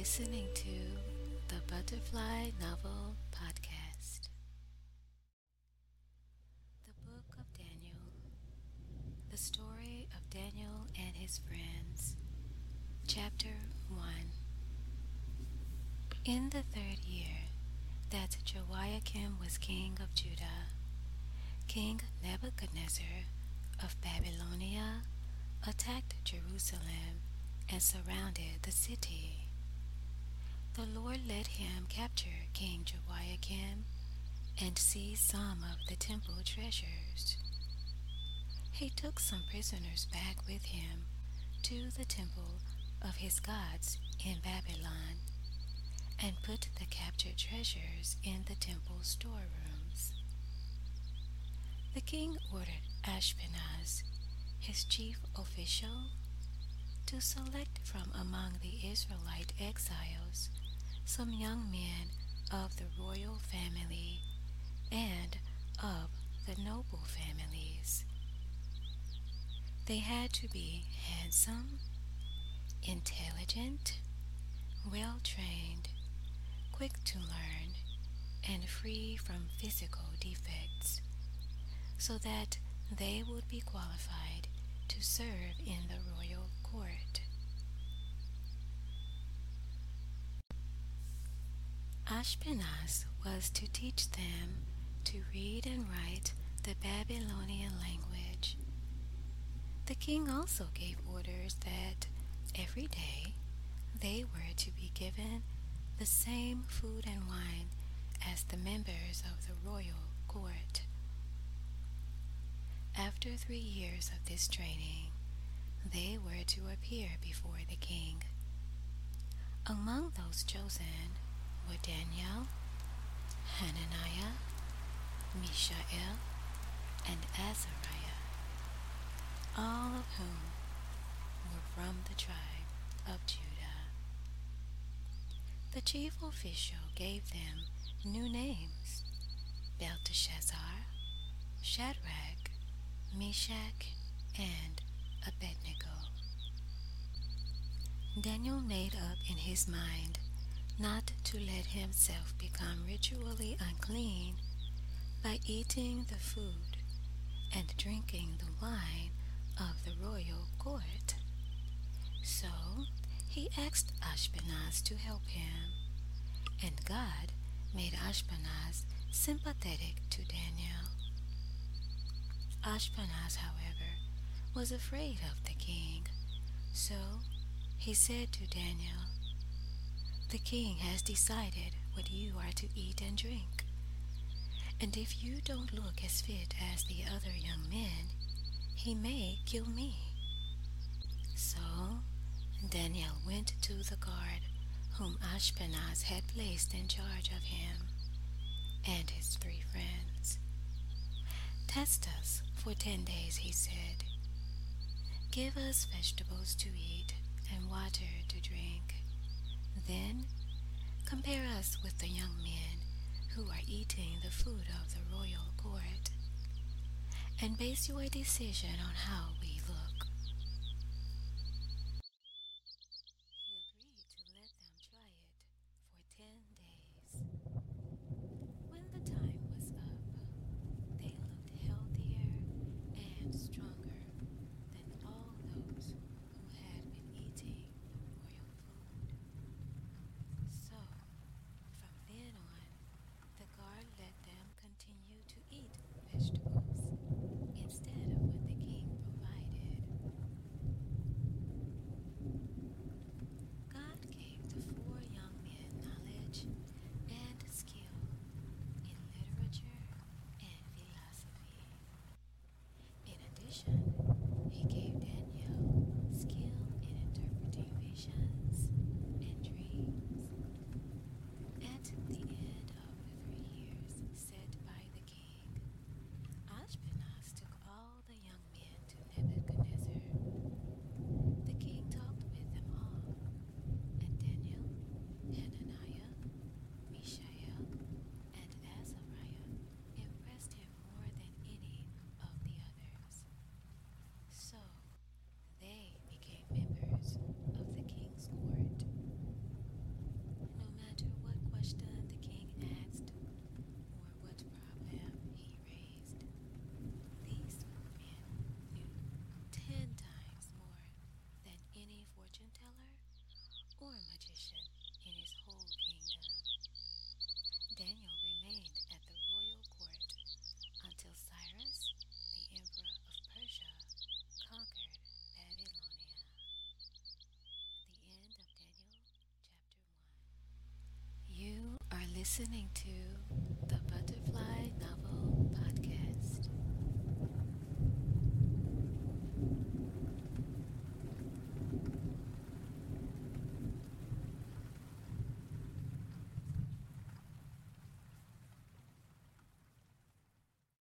listening to the Butterfly Novel Podcast. The Book of Daniel. The story of Daniel and his friends. Chapter 1. In the third year that Jehoiakim was king of Judah, King Nebuchadnezzar of Babylonia attacked Jerusalem and surrounded the city. The Lord let him capture King Jehoiakim and seize some of the temple treasures. He took some prisoners back with him to the temple of his gods in Babylon and put the captured treasures in the temple storerooms. The king ordered Ashpenaz, his chief official, to select from among the Israelite exiles some young men of the royal family and of the noble families. They had to be handsome, intelligent, well trained, quick to learn, and free from physical defects, so that they would be qualified to serve in the royal court. Ashpenaz was to teach them to read and write the Babylonian language. The king also gave orders that every day they were to be given the same food and wine as the members of the royal court. After three years of this training, they were to appear before the king. Among those chosen were Daniel, Hananiah, Mishael, and Azariah, all of whom were from the tribe of Judah. The chief official gave them new names Belteshazzar, Shadrach, Meshach, and Abednego. Daniel made up in his mind not to let himself become ritually unclean by eating the food and drinking the wine of the royal court. So he asked Ashpenaz to help him, and God made Ashpenaz sympathetic to Daniel. Ashpenaz, however, was afraid of the king, so he said to Daniel, The king has decided what you are to eat and drink, and if you don't look as fit as the other young men, he may kill me. So Daniel went to the guard whom Ashpenaz had placed in charge of him and his three friends. Test us for ten days, he said. Give us vegetables to eat and water. Then compare us with the young men who are eating the food of the royal court, and base your decision on how we conversation. listening to the butter.